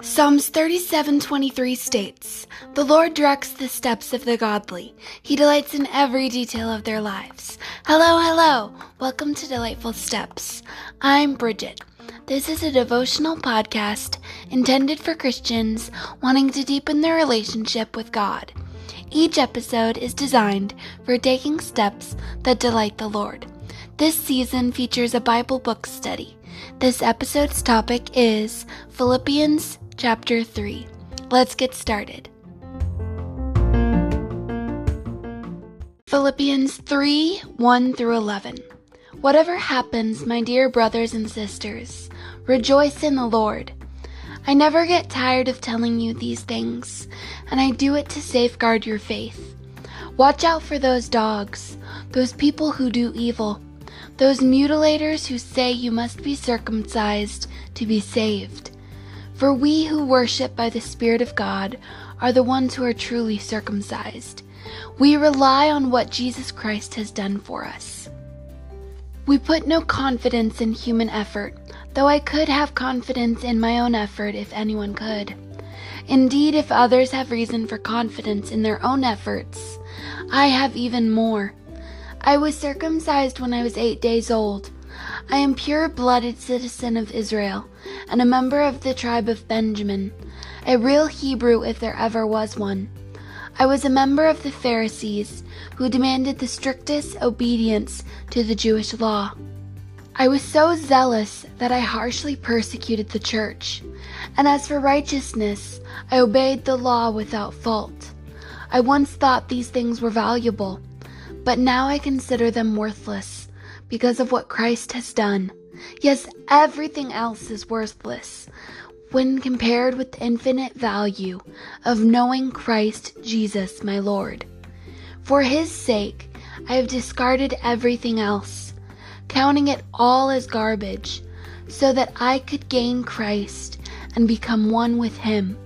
Psalms 37:23 states, "The Lord directs the steps of the godly. He delights in every detail of their lives." Hello, hello. Welcome to Delightful Steps. I'm Bridget. This is a devotional podcast intended for Christians wanting to deepen their relationship with God. Each episode is designed for taking steps that delight the Lord. This season features a Bible book study. This episode's topic is Philippians chapter 3. Let's get started. Philippians 3 1 through 11. Whatever happens, my dear brothers and sisters, rejoice in the Lord. I never get tired of telling you these things, and I do it to safeguard your faith. Watch out for those dogs, those people who do evil, those mutilators who say you must be circumcised to be saved. For we who worship by the Spirit of God are the ones who are truly circumcised. We rely on what Jesus Christ has done for us. We put no confidence in human effort, though I could have confidence in my own effort if anyone could. Indeed, if others have reason for confidence in their own efforts, I have even more. I was circumcised when I was eight days old. I am pure blooded citizen of Israel, and a member of the tribe of Benjamin, a real Hebrew if there ever was one. I was a member of the Pharisees, who demanded the strictest obedience to the Jewish law. I was so zealous that I harshly persecuted the church, and as for righteousness, I obeyed the law without fault. I once thought these things were valuable, but now I consider them worthless because of what Christ has done. Yes, everything else is worthless when compared with the infinite value of knowing Christ Jesus my Lord. For his sake, I have discarded everything else, counting it all as garbage, so that I could gain Christ and become one with him.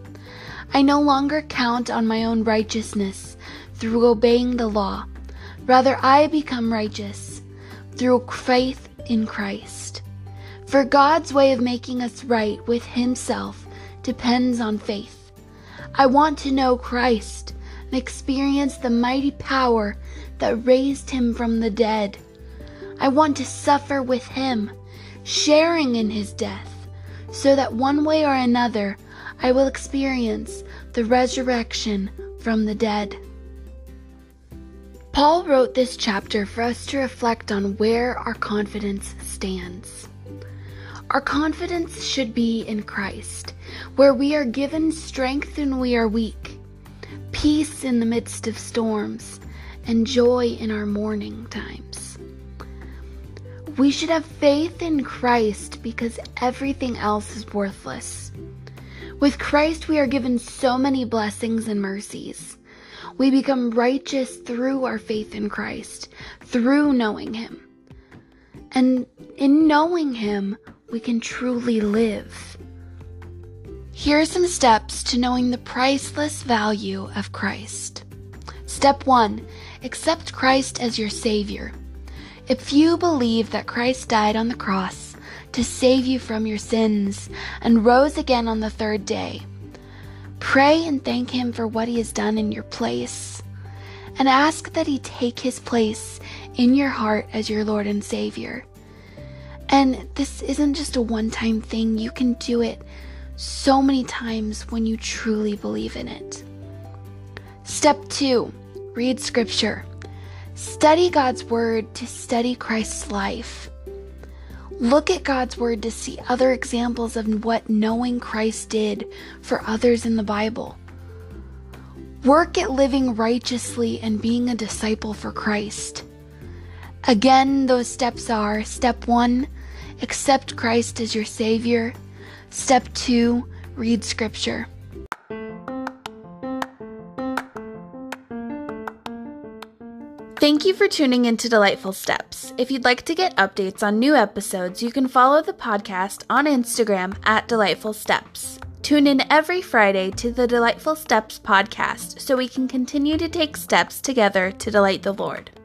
I no longer count on my own righteousness through obeying the law. Rather, I become righteous through faith in Christ. For God's way of making us right with Himself depends on faith. I want to know Christ and experience the mighty power that raised Him from the dead. I want to suffer with Him, sharing in His death, so that one way or another I will experience the resurrection from the dead. Paul wrote this chapter for us to reflect on where our confidence stands. Our confidence should be in Christ, where we are given strength when we are weak, peace in the midst of storms, and joy in our mourning times. We should have faith in Christ because everything else is worthless. With Christ, we are given so many blessings and mercies. We become righteous through our faith in Christ, through knowing Him. And in knowing Him, we can truly live. Here are some steps to knowing the priceless value of Christ. Step 1 Accept Christ as your Savior. If you believe that Christ died on the cross to save you from your sins and rose again on the third day, Pray and thank Him for what He has done in your place. And ask that He take His place in your heart as your Lord and Savior. And this isn't just a one time thing, you can do it so many times when you truly believe in it. Step two read Scripture. Study God's Word to study Christ's life. Look at God's Word to see other examples of what knowing Christ did for others in the Bible. Work at living righteously and being a disciple for Christ. Again, those steps are step one, accept Christ as your Savior. Step two, read Scripture. Thank you for tuning into Delightful Steps. If you'd like to get updates on new episodes, you can follow the podcast on Instagram at Delightful Steps. Tune in every Friday to the Delightful Steps podcast so we can continue to take steps together to delight the Lord.